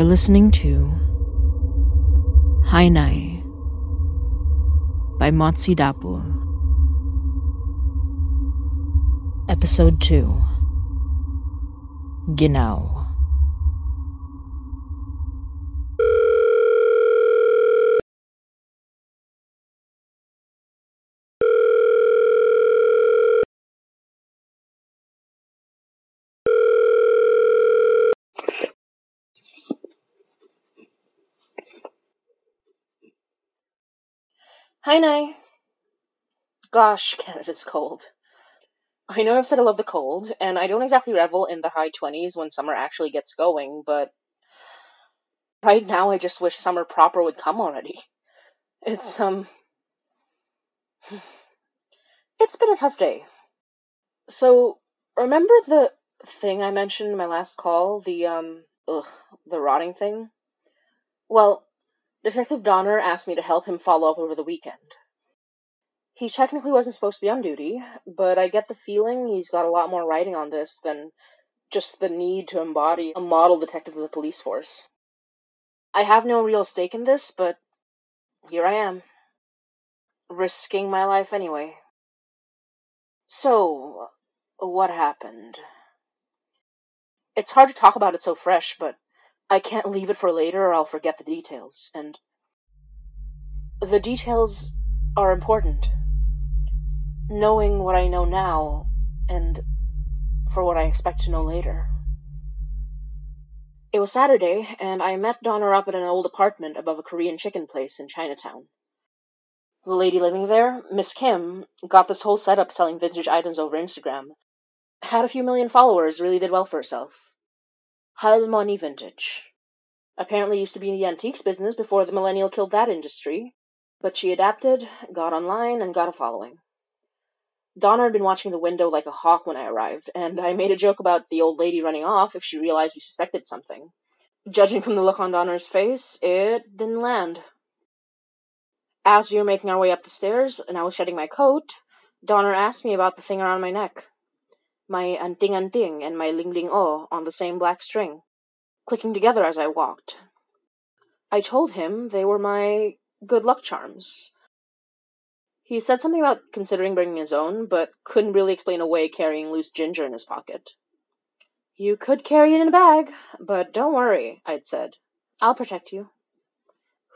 You're listening to Hi Nay by Motzie Dapul. Episode 2 Ginaw. Hi, Nay. Gosh, Canada's cold. I know I've said I love the cold, and I don't exactly revel in the high 20s when summer actually gets going, but right now I just wish summer proper would come already. It's, um. It's been a tough day. So, remember the thing I mentioned in my last call? The, um, ugh, the rotting thing? Well, Detective Donner asked me to help him follow up over the weekend. He technically wasn't supposed to be on duty, but I get the feeling he's got a lot more writing on this than just the need to embody a model detective of the police force. I have no real stake in this, but here I am. Risking my life anyway. So, what happened? It's hard to talk about it so fresh, but I can't leave it for later or I'll forget the details, and the details are important. Knowing what I know now, and for what I expect to know later. It was Saturday, and I met Donner up at an old apartment above a Korean chicken place in Chinatown. The lady living there, Miss Kim, got this whole setup selling vintage items over Instagram. Had a few million followers, really did well for herself. Halmeoni Vintage. Apparently used to be in the antiques business before the millennial killed that industry, but she adapted, got online, and got a following. Donner had been watching the window like a hawk when I arrived, and I made a joke about the old lady running off if she realized we suspected something. Judging from the look on Donner's face, it didn't land. As we were making our way up the stairs, and I was shedding my coat, Donner asked me about the thing around my neck. My anting anting and my ling ling o on the same black string clicking together as I walked. I told him they were my good luck charms. He said something about considering bringing his own, but couldn't really explain away carrying loose ginger in his pocket. You could carry it in a bag, but don't worry, I'd said. I'll protect you.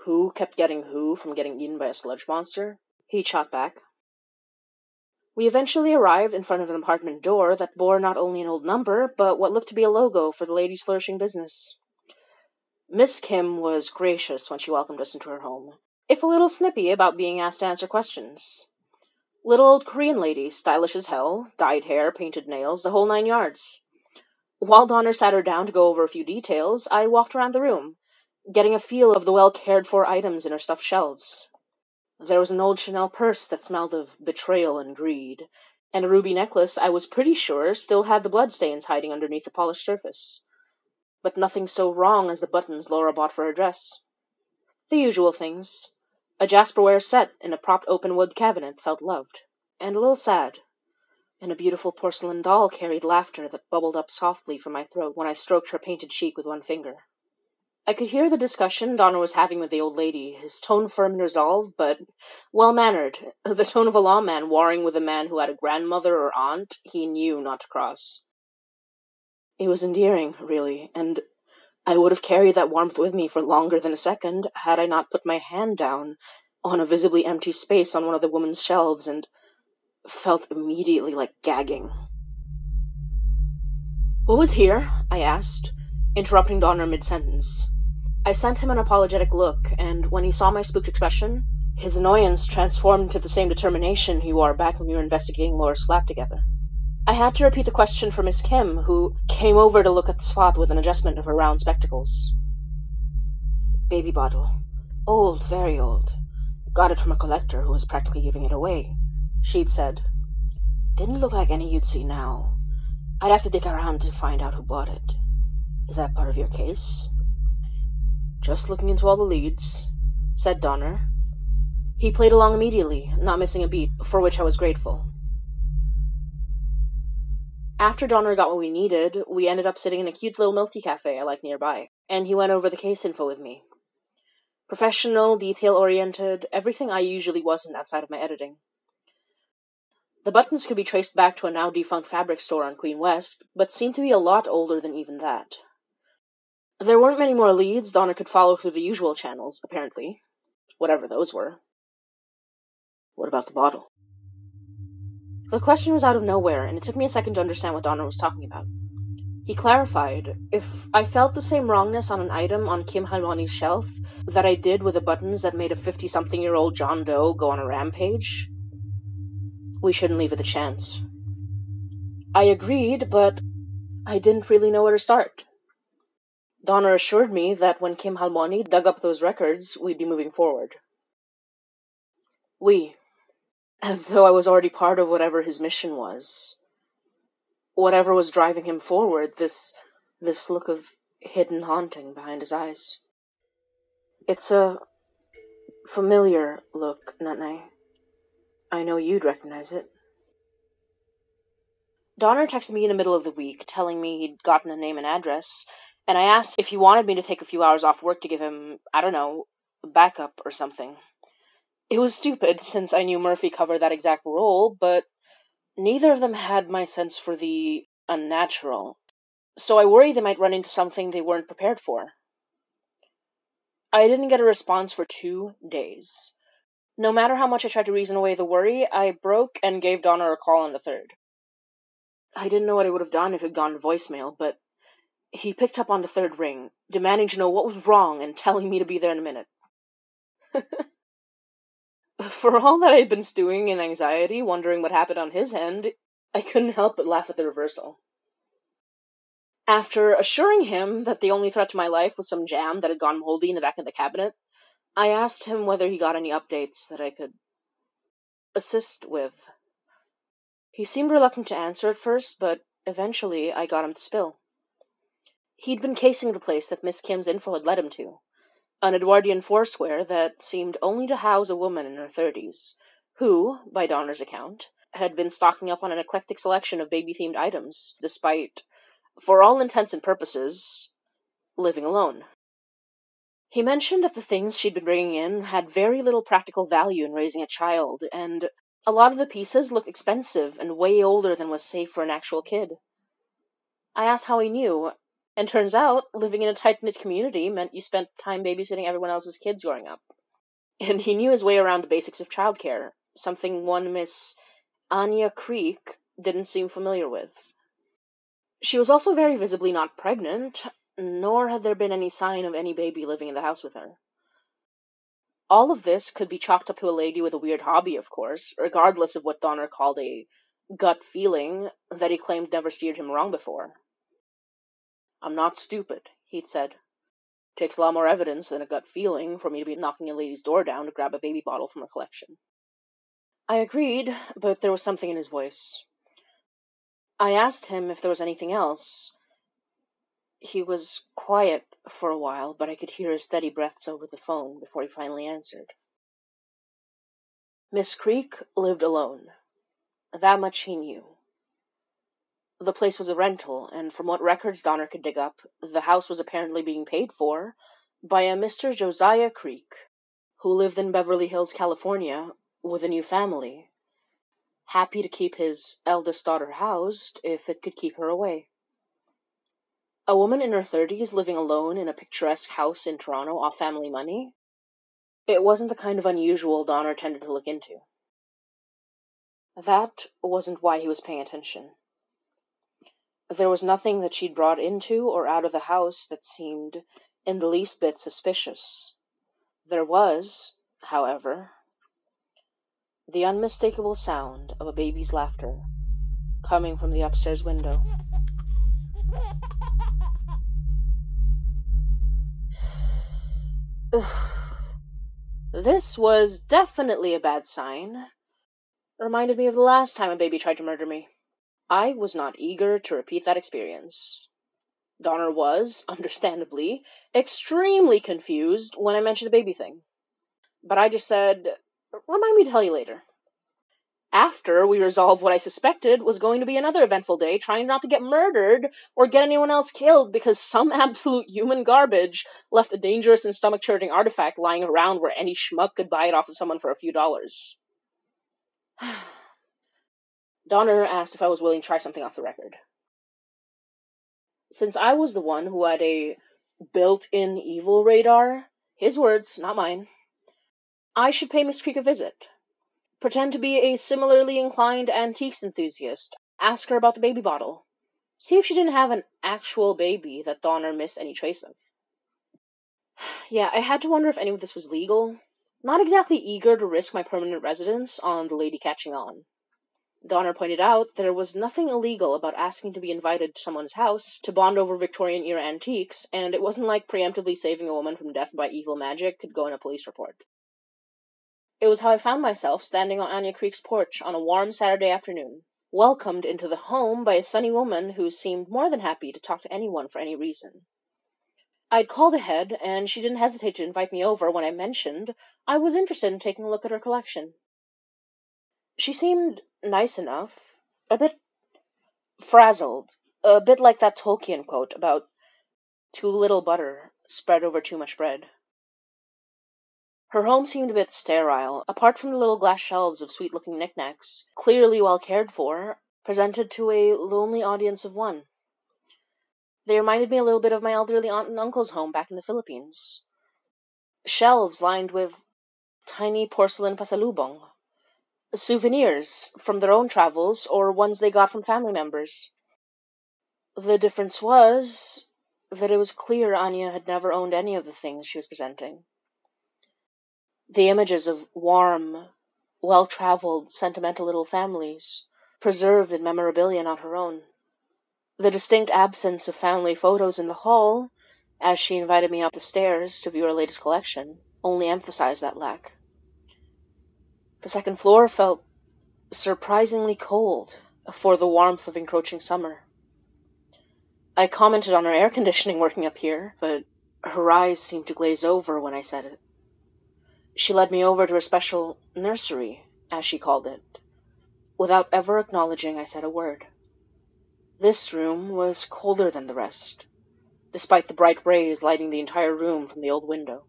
Who kept getting who from getting eaten by a sludge monster? He shot back. We eventually arrived in front of an apartment door that bore not only an old number, but what looked to be a logo for the lady's flourishing business. Miss Kim was gracious when she welcomed us into her home, if a little snippy about being asked to answer questions. Little old Korean lady, stylish as hell, dyed hair, painted nails, the whole nine yards. While Donner sat her down to go over a few details, I walked around the room, getting a feel of the well cared for items in her stuffed shelves. There was an old Chanel purse that smelled of betrayal and greed, and a ruby necklace I was pretty sure still had the bloodstains hiding underneath the polished surface. But nothing so wrong as the buttons Laura bought for her dress. The usual things. A Jasperware set in a propped open wood cabinet felt loved, and a little sad. And a beautiful porcelain doll carried laughter that bubbled up softly from my throat when I stroked her painted cheek with one finger. I could hear the discussion Donner was having with the old lady, his tone firm and resolved, but well mannered, the tone of a lawman warring with a man who had a grandmother or aunt he knew not to cross. It was endearing, really, and I would have carried that warmth with me for longer than a second had I not put my hand down on a visibly empty space on one of the woman's shelves and felt immediately like gagging. What was here? I asked, interrupting Donner mid sentence. I sent him an apologetic look, and when he saw my spooked expression, his annoyance transformed into the same determination he wore back when we were investigating Laura's flat together. I had to repeat the question for Miss Kim, who came over to look at the spot with an adjustment of her round spectacles. Baby bottle. Old, very old. Got it from a collector who was practically giving it away, she'd said. Didn't look like any you'd see now. I'd have to dig around to find out who bought it. Is that part of your case? Just looking into all the leads, said Donner. He played along immediately, not missing a beat, for which I was grateful. After Donner got what we needed, we ended up sitting in a cute little tea cafe I like nearby, and he went over the case info with me. Professional, detail oriented, everything I usually wasn't outside of my editing. The buttons could be traced back to a now defunct fabric store on Queen West, but seemed to be a lot older than even that. There weren't many more leads Donner could follow through the usual channels, apparently. Whatever those were. What about the bottle? The question was out of nowhere, and it took me a second to understand what Donner was talking about. He clarified if I felt the same wrongness on an item on Kim Halwani's shelf that I did with the buttons that made a 50 something year old John Doe go on a rampage, we shouldn't leave it a chance. I agreed, but I didn't really know where to start. Donner assured me that when Kim Halwani dug up those records, we'd be moving forward. We. As though I was already part of whatever his mission was. Whatever was driving him forward, this this look of hidden haunting behind his eyes. It's a familiar look, Nutney. I know you'd recognize it. Donner texted me in the middle of the week, telling me he'd gotten a name and address, and I asked if he wanted me to take a few hours off work to give him, I don't know, backup or something. It was stupid, since I knew Murphy covered that exact role, but neither of them had my sense for the unnatural, so I worried they might run into something they weren't prepared for. I didn't get a response for two days. No matter how much I tried to reason away the worry, I broke and gave Donner a call on the third. I didn't know what I would have done if it had gone to voicemail, but he picked up on the third ring, demanding to know what was wrong and telling me to be there in a minute. For all that I had been stewing in anxiety, wondering what happened on his end, I couldn't help but laugh at the reversal. After assuring him that the only threat to my life was some jam that had gone moldy in the back of the cabinet, I asked him whether he got any updates that I could assist with. He seemed reluctant to answer at first, but eventually I got him to spill. He'd been casing the place that Miss Kim's info had led him to, an Edwardian foursquare that seemed only to house a woman in her thirties, who, by Donner's account, had been stocking up on an eclectic selection of baby themed items, despite, for all intents and purposes, living alone. He mentioned that the things she'd been bringing in had very little practical value in raising a child, and a lot of the pieces looked expensive and way older than was safe for an actual kid. I asked how he knew, and turns out, living in a tight knit community meant you spent time babysitting everyone else's kids growing up. And he knew his way around the basics of childcare, something one Miss Anya Creek didn't seem familiar with. She was also very visibly not pregnant, nor had there been any sign of any baby living in the house with her. All of this could be chalked up to a lady with a weird hobby, of course, regardless of what Donner called a gut feeling that he claimed never steered him wrong before. I'm not stupid, he'd said. Takes a lot more evidence than a gut feeling for me to be knocking a lady's door down to grab a baby bottle from her collection. I agreed, but there was something in his voice. I asked him if there was anything else. He was quiet for a while, but I could hear his steady breaths over the phone before he finally answered. Miss Creek lived alone. That much he knew. The place was a rental, and from what records Donner could dig up, the house was apparently being paid for, by a Mr. Josiah Creek, who lived in Beverly Hills, California, with a new family, happy to keep his eldest daughter housed if it could keep her away. A woman in her thirties living alone in a picturesque house in Toronto off family money? It wasn't the kind of unusual Donner tended to look into. That wasn't why he was paying attention. There was nothing that she'd brought into or out of the house that seemed in the least bit suspicious. There was, however, the unmistakable sound of a baby's laughter coming from the upstairs window. this was definitely a bad sign. Reminded me of the last time a baby tried to murder me. I was not eager to repeat that experience. Donner was, understandably, extremely confused when I mentioned the baby thing. But I just said, Remind me to tell you later. After we resolved what I suspected was going to be another eventful day, trying not to get murdered or get anyone else killed because some absolute human garbage left a dangerous and stomach churning artifact lying around where any schmuck could buy it off of someone for a few dollars. Donner asked if I was willing to try something off the record. Since I was the one who had a built in evil radar, his words, not mine, I should pay Miss Creek a visit. Pretend to be a similarly inclined antiques enthusiast. Ask her about the baby bottle. See if she didn't have an actual baby that Donner missed any trace of. yeah, I had to wonder if any of this was legal. Not exactly eager to risk my permanent residence on the lady catching on. Donner pointed out there was nothing illegal about asking to be invited to someone's house to bond over Victorian era antiques, and it wasn't like preemptively saving a woman from death by evil magic could go in a police report. It was how I found myself standing on Anya Creek's porch on a warm Saturday afternoon, welcomed into the home by a sunny woman who seemed more than happy to talk to anyone for any reason. I'd called ahead, and she didn't hesitate to invite me over when I mentioned I was interested in taking a look at her collection. She seemed nice enough, a bit frazzled, a bit like that Tolkien quote about too little butter spread over too much bread. Her home seemed a bit sterile, apart from the little glass shelves of sweet looking knickknacks, clearly well cared for, presented to a lonely audience of one. They reminded me a little bit of my elderly aunt and uncle's home back in the Philippines. Shelves lined with tiny porcelain pasalubong, souvenirs from their own travels or ones they got from family members. The difference was that it was clear Anya had never owned any of the things she was presenting. The images of warm, well traveled, sentimental little families, preserved in memorabilia not her own. The distinct absence of family photos in the hall, as she invited me up the stairs to view her latest collection, only emphasized that lack. The second floor felt surprisingly cold for the warmth of encroaching summer. I commented on her air conditioning working up here, but her eyes seemed to glaze over when I said it. She led me over to her special nursery, as she called it, without ever acknowledging I said a word. This room was colder than the rest, despite the bright rays lighting the entire room from the old window.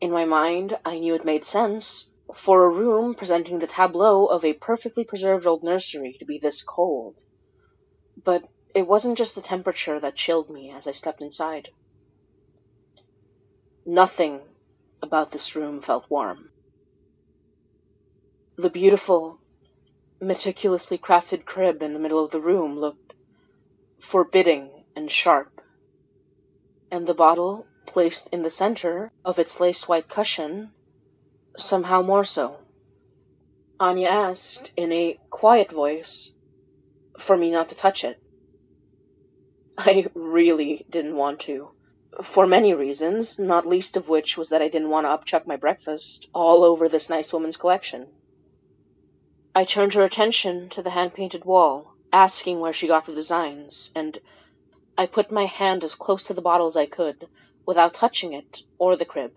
In my mind, I knew it made sense for a room presenting the tableau of a perfectly preserved old nursery to be this cold. But it wasn't just the temperature that chilled me as I stepped inside. Nothing about this room felt warm. The beautiful, meticulously crafted crib in the middle of the room looked forbidding and sharp, and the bottle placed in the center of its lace white cushion somehow more so. Anya asked, in a quiet voice, for me not to touch it. I really didn't want to. For many reasons, not least of which was that I didn't want to upchuck my breakfast all over this nice woman's collection. I turned her attention to the hand painted wall, asking where she got the designs, and I put my hand as close to the bottle as I could, without touching it or the crib.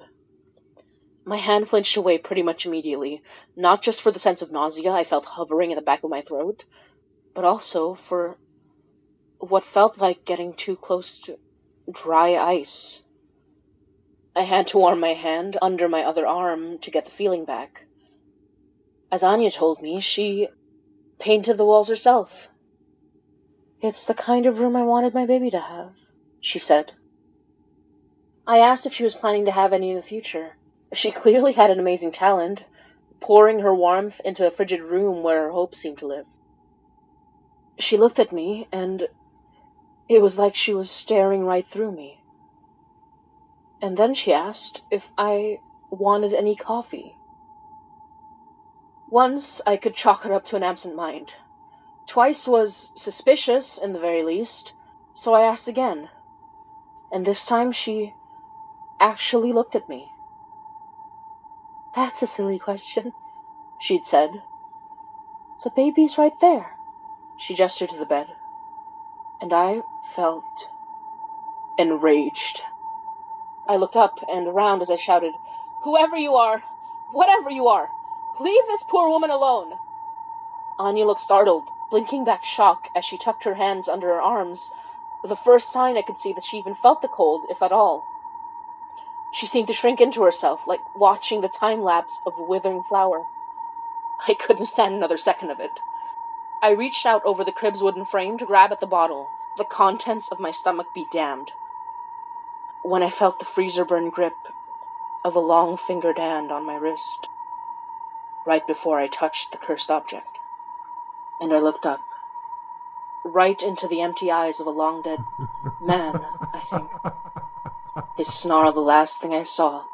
My hand flinched away pretty much immediately, not just for the sense of nausea I felt hovering at the back of my throat, but also for what felt like getting too close to dry ice. I had to warm my hand under my other arm to get the feeling back. As Anya told me, she painted the walls herself. It's the kind of room I wanted my baby to have, she said. I asked if she was planning to have any in the future. She clearly had an amazing talent, pouring her warmth into a frigid room where her hopes seemed to live. She looked at me, and it was like she was staring right through me. And then she asked if I wanted any coffee. Once I could chalk it up to an absent mind. Twice was suspicious, in the very least, so I asked again. And this time she actually looked at me. That's a silly question, she'd said. The baby's right there. She gestured to the bed. And I felt enraged. I looked up and around as I shouted, Whoever you are, whatever you are, leave this poor woman alone. Anya looked startled, blinking back shock as she tucked her hands under her arms, the first sign I could see that she even felt the cold, if at all. She seemed to shrink into herself, like watching the time lapse of a withering flower. I couldn't stand another second of it. I reached out over the crib's wooden frame to grab at the bottle, the contents of my stomach be damned. When I felt the freezer burn grip of a long fingered hand on my wrist, right before I touched the cursed object. And I looked up, right into the empty eyes of a long dead man, I think. His snarl the last thing I saw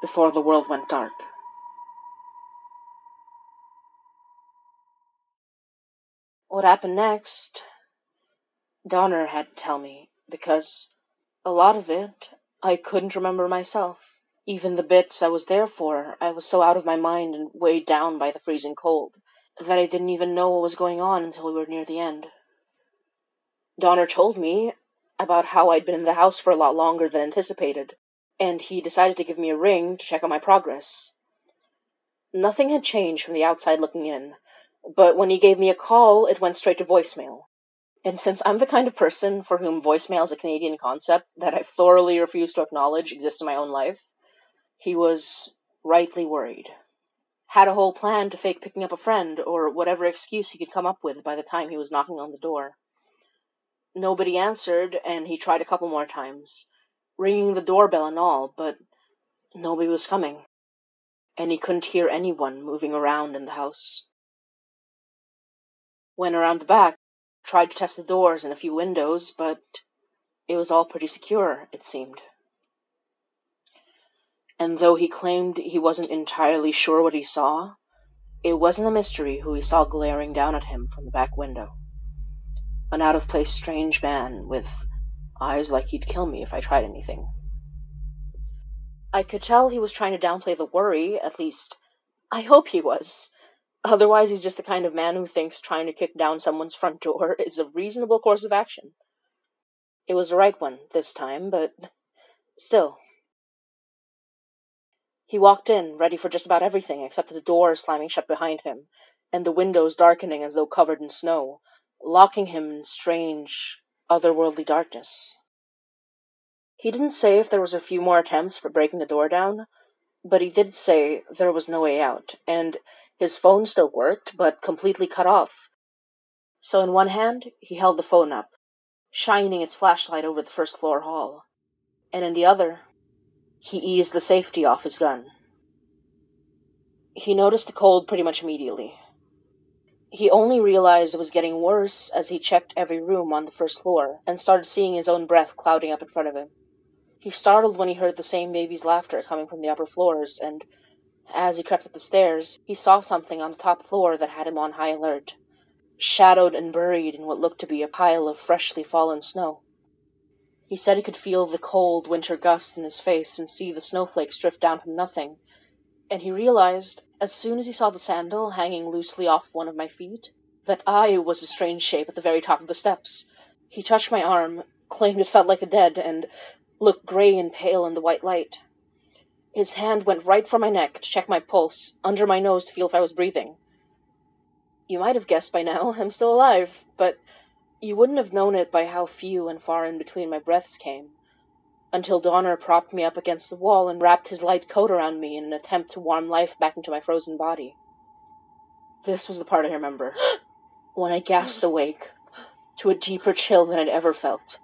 before the world went dark. What happened next? Donner had to tell me, because a lot of it I couldn't remember myself. Even the bits I was there for, I was so out of my mind and weighed down by the freezing cold that I didn't even know what was going on until we were near the end. Donner told me about how I'd been in the house for a lot longer than anticipated, and he decided to give me a ring to check on my progress. Nothing had changed from the outside looking in, but when he gave me a call, it went straight to voicemail. And since I'm the kind of person for whom voicemail is a Canadian concept that I thoroughly refuse to acknowledge exists in my own life, he was rightly worried. Had a whole plan to fake picking up a friend, or whatever excuse he could come up with by the time he was knocking on the door. Nobody answered, and he tried a couple more times, ringing the doorbell and all, but nobody was coming, and he couldn't hear anyone moving around in the house. Went around the back, tried to test the doors and a few windows, but it was all pretty secure, it seemed. And though he claimed he wasn't entirely sure what he saw, it wasn't a mystery who he saw glaring down at him from the back window. An out of place strange man with eyes like he'd kill me if I tried anything. I could tell he was trying to downplay the worry, at least, I hope he was. Otherwise, he's just the kind of man who thinks trying to kick down someone's front door is a reasonable course of action. It was the right one this time, but still. He walked in, ready for just about everything except the door slamming shut behind him, and the windows darkening as though covered in snow, locking him in strange, otherworldly darkness. He didn't say if there was a few more attempts for breaking the door down, but he did say there was no way out, and his phone still worked, but completely cut off. So in one hand, he held the phone up, shining its flashlight over the first floor hall, and in the other, he eased the safety off his gun. He noticed the cold pretty much immediately. He only realized it was getting worse as he checked every room on the first floor and started seeing his own breath clouding up in front of him. He startled when he heard the same baby's laughter coming from the upper floors, and as he crept up the stairs, he saw something on the top floor that had him on high alert, shadowed and buried in what looked to be a pile of freshly fallen snow. He said he could feel the cold winter gusts in his face and see the snowflakes drift down from nothing, and he realized, as soon as he saw the sandal hanging loosely off one of my feet, that I was a strange shape at the very top of the steps. He touched my arm, claimed it felt like the dead, and looked gray and pale in the white light. His hand went right for my neck to check my pulse, under my nose to feel if I was breathing. You might have guessed by now I'm still alive, but you wouldn't have known it by how few and far in between my breaths came. Until Donner propped me up against the wall and wrapped his light coat around me in an attempt to warm life back into my frozen body. This was the part I remember. when I gasped awake, to a deeper chill than I'd ever felt.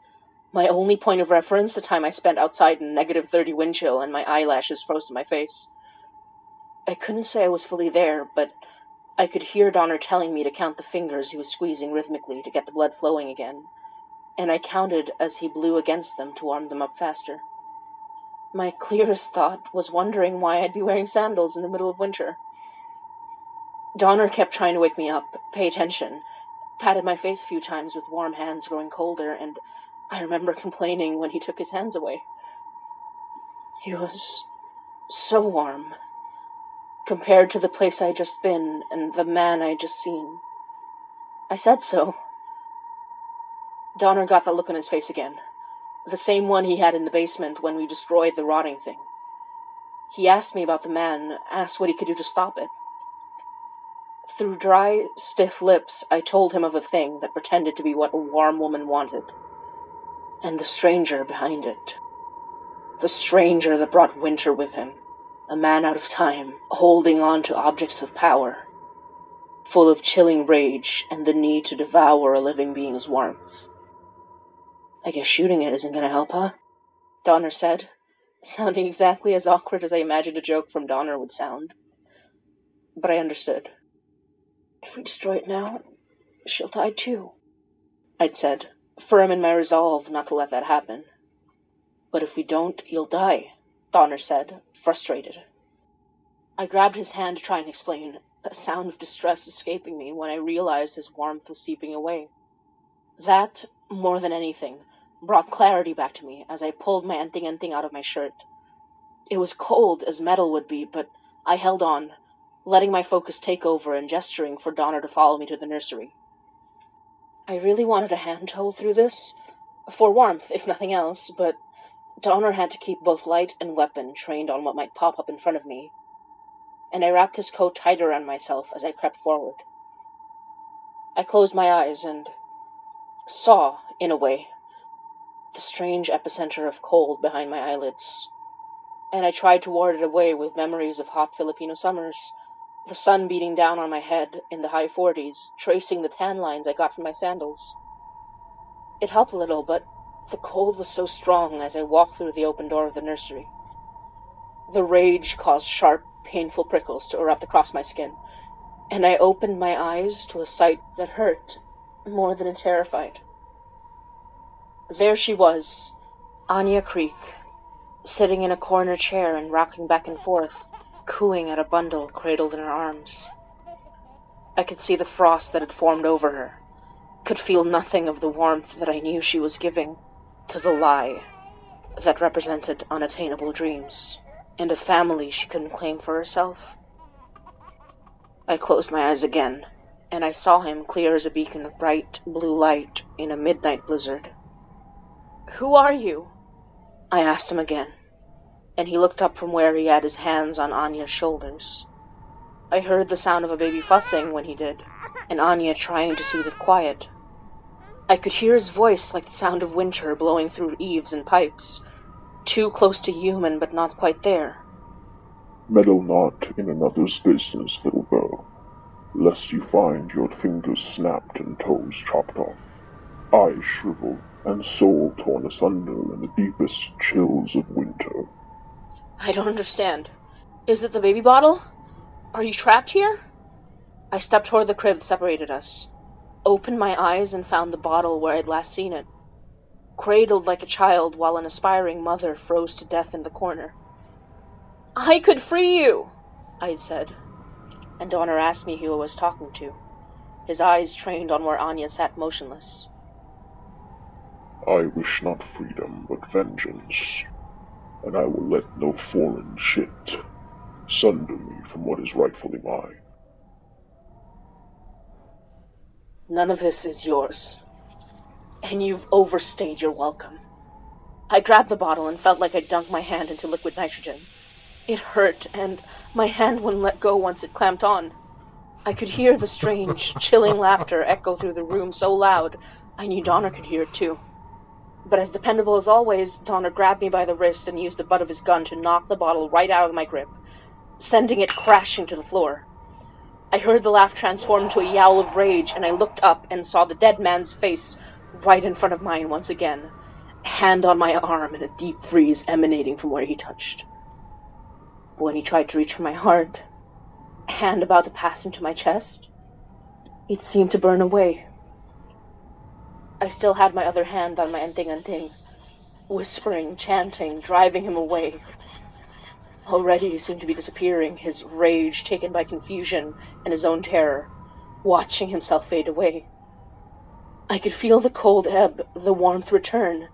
My only point of reference, the time I spent outside in negative 30 wind chill and my eyelashes froze to my face. I couldn't say I was fully there, but I could hear Donner telling me to count the fingers he was squeezing rhythmically to get the blood flowing again, and I counted as he blew against them to warm them up faster. My clearest thought was wondering why I'd be wearing sandals in the middle of winter. Donner kept trying to wake me up, pay attention, patted my face a few times with warm hands growing colder, and I remember complaining when he took his hands away. He was so warm compared to the place I'd just been and the man I'd just seen. I said so. Donner got that look on his face again, the same one he had in the basement when we destroyed the rotting thing. He asked me about the man, asked what he could do to stop it. Through dry, stiff lips, I told him of a thing that pretended to be what a warm woman wanted, and the stranger behind it. The stranger that brought winter with him a man out of time, holding on to objects of power, full of chilling rage and the need to devour a living being's warmth. I guess shooting it isn't going to help, huh? Donner said, sounding exactly as awkward as I imagined a joke from Donner would sound. But I understood. If we destroy it now, she'll die too, I'd said, firm in my resolve not to let that happen. But if we don't, you'll die, Donner said, frustrated. I grabbed his hand to try and explain, a sound of distress escaping me when I realized his warmth was seeping away. That, more than anything, brought clarity back to me as I pulled my anting anting out of my shirt. It was cold as metal would be, but I held on, letting my focus take over and gesturing for Donner to follow me to the nursery. I really wanted a hand to hold through this, for warmth, if nothing else, but Donner had to keep both light and weapon trained on what might pop up in front of me, and I wrapped his coat tighter around myself as I crept forward. I closed my eyes and saw, in a way, the strange epicenter of cold behind my eyelids, and I tried to ward it away with memories of hot Filipino summers, the sun beating down on my head in the high forties, tracing the tan lines I got from my sandals. It helped a little, but the cold was so strong as I walked through the open door of the nursery. The rage caused sharp, painful prickles to erupt across my skin, and I opened my eyes to a sight that hurt more than it terrified. There she was, Anya Creek, sitting in a corner chair and rocking back and forth, cooing at a bundle cradled in her arms. I could see the frost that had formed over her, could feel nothing of the warmth that I knew she was giving to the lie that represented unattainable dreams and a family she couldn't claim for herself. I closed my eyes again, and I saw him clear as a beacon of bright blue light in a midnight blizzard. Who are you? I asked him again, and he looked up from where he had his hands on Anya's shoulders. I heard the sound of a baby fussing when he did, and Anya trying to soothe it quiet. I could hear his voice like the sound of winter blowing through eaves and pipes, too close to human but not quite there. Meddle not in another's business, little girl, lest you find your fingers snapped and toes chopped off, eyes shriveled, and soul torn asunder in the deepest chills of winter. I don't understand. Is it the baby bottle? Are you trapped here? I stepped toward the crib that separated us opened my eyes and found the bottle where I'd last seen it, cradled like a child while an aspiring mother froze to death in the corner. I could free you, I'd said, and Donner asked me who I was talking to, his eyes trained on where Anya sat motionless. I wish not freedom, but vengeance, and I will let no foreign shit sunder me from what is rightfully mine. None of this is yours. And you've overstayed your welcome. I grabbed the bottle and felt like I'd dunked my hand into liquid nitrogen. It hurt, and my hand wouldn't let go once it clamped on. I could hear the strange, chilling laughter echo through the room so loud I knew Donner could hear it too. But as dependable as always, Donner grabbed me by the wrist and used the butt of his gun to knock the bottle right out of my grip, sending it crashing to the floor. I heard the laugh transform to a yowl of rage, and I looked up and saw the dead man's face right in front of mine once again, hand on my arm and a deep freeze emanating from where he touched. But when he tried to reach for my heart, hand about to pass into my chest, it seemed to burn away. I still had my other hand on my anting anting, whispering, chanting, driving him away. Already he seemed to be disappearing, his rage taken by confusion and his own terror, watching himself fade away. I could feel the cold ebb, the warmth return.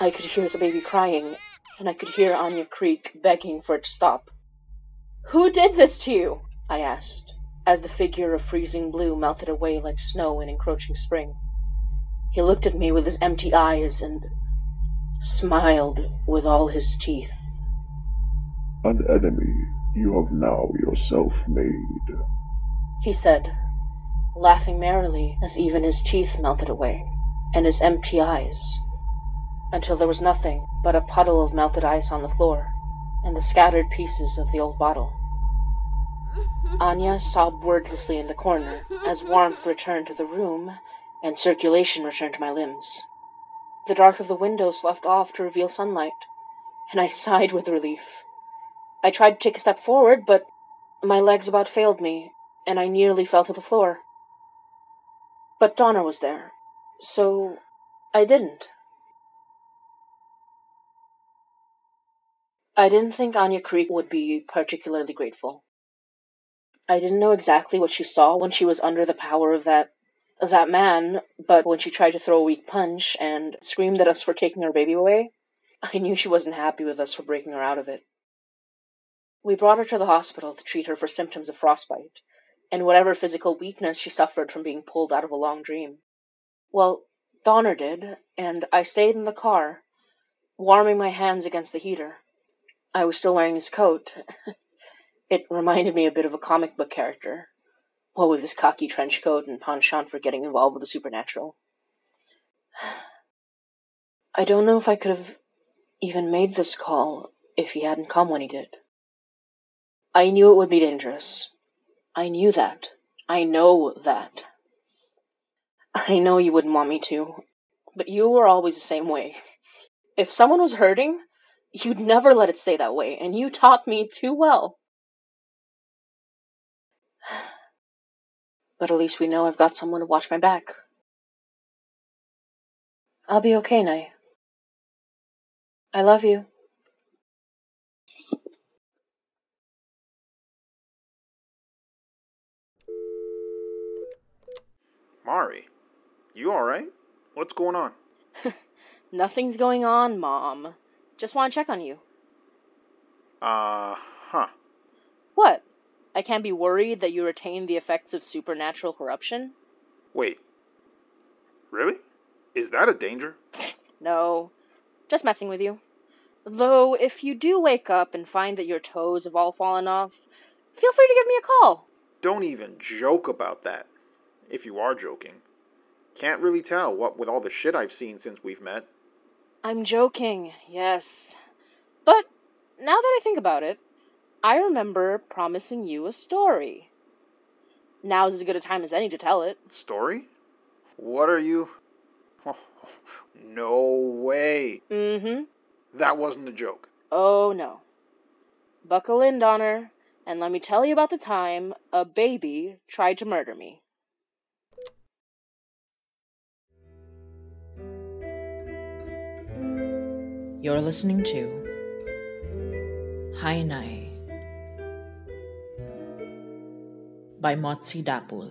I could hear the baby crying, and I could hear Anya Creek begging for it to stop. Who did this to you? I asked, as the figure of freezing blue melted away like snow in encroaching spring. He looked at me with his empty eyes and smiled with all his teeth. An enemy you have now yourself made, he said, laughing merrily as even his teeth melted away, and his empty eyes, until there was nothing but a puddle of melted ice on the floor, and the scattered pieces of the old bottle. Anya sobbed wordlessly in the corner as warmth returned to the room and circulation returned to my limbs. The dark of the window sloughed off to reveal sunlight, and I sighed with relief. I tried to take a step forward, but my legs about failed me, and I nearly fell to the floor. But Donner was there, so I didn't. I didn't think Anya Creek would be particularly grateful. I didn't know exactly what she saw when she was under the power of that that man, but when she tried to throw a weak punch and screamed at us for taking her baby away, I knew she wasn't happy with us for breaking her out of it. We brought her to the hospital to treat her for symptoms of frostbite and whatever physical weakness she suffered from being pulled out of a long dream. Well, Donner did, and I stayed in the car, warming my hands against the heater. I was still wearing his coat. it reminded me a bit of a comic book character, what with his cocky trench coat and penchant for getting involved with the supernatural. I don't know if I could have even made this call if he hadn't come when he did. I knew it would be dangerous. I knew that. I know that. I know you wouldn't want me to, but you were always the same way. If someone was hurting, you'd never let it stay that way, and you taught me too well. But at least we know I've got someone to watch my back. I'll be okay, Nay. I love you. Mari, you alright? What's going on? Nothing's going on, Mom. Just want to check on you. Uh huh. What? I can't be worried that you retain the effects of supernatural corruption? Wait. Really? Is that a danger? No. Just messing with you. Though, if you do wake up and find that your toes have all fallen off, feel free to give me a call. Don't even joke about that. If you are joking. Can't really tell what with all the shit I've seen since we've met. I'm joking, yes. But now that I think about it, I remember promising you a story. Now's as good a time as any to tell it. Story? What are you. Oh, no way. Mm hmm. That wasn't a joke. Oh no. Buckle in, Donner, and let me tell you about the time a baby tried to murder me. You're listening to High Hi Nay by Motzie Dapul.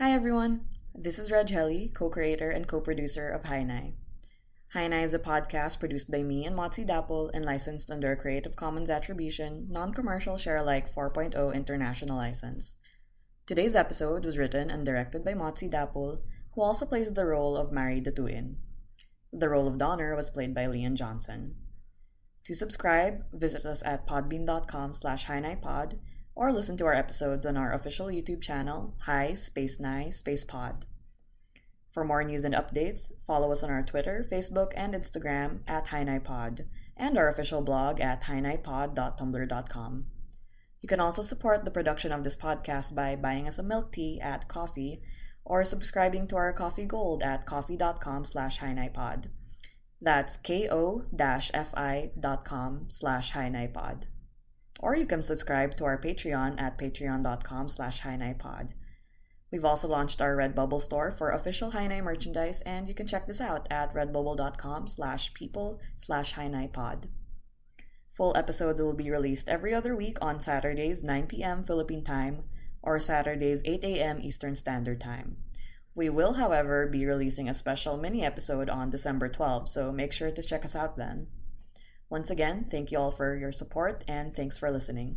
Hi everyone, this is Reg Geli, co-creator and co-producer of Hi Nay. Hainai is a podcast produced by me and Motzie Dapul and licensed under a Creative Commons Attribution, Non-Commercial Share-alike 4.0 International License. Today's episode was written and directed by Motzie Dapul, who also plays the role of Mari Datuin. The role of Donner was played by Leon Johnson. To subscribe, visit us at podbean.com slash pod or listen to our episodes on our official YouTube channel, Hi Space Nine Space Pod. For more news and updates, follow us on our Twitter, Facebook, and Instagram at HiNayPod and our official blog at hinaypod.tumblr.com. You can also support the production of this podcast by buying us a milk tea at Ko-fi or subscribing to our Ko-fi Gold at ko-fi.com slash hinaypod. That's ko-fi.com slash hinaypod. Or you can subscribe to our Patreon at patreon.com slash hinaypod. We've also launched our Redbubble store for official Hi Nay merchandise, and you can check this out at redbubble.com slash people slash hinaypod. Full episodes will be released every other week on Saturdays 9 p.m. Philippine time or Saturdays 8 a.m. Eastern Standard Time. We will, however, be releasing a special mini episode on December 12, so make sure to check us out then. Once again, thank you all for your support and thanks for listening.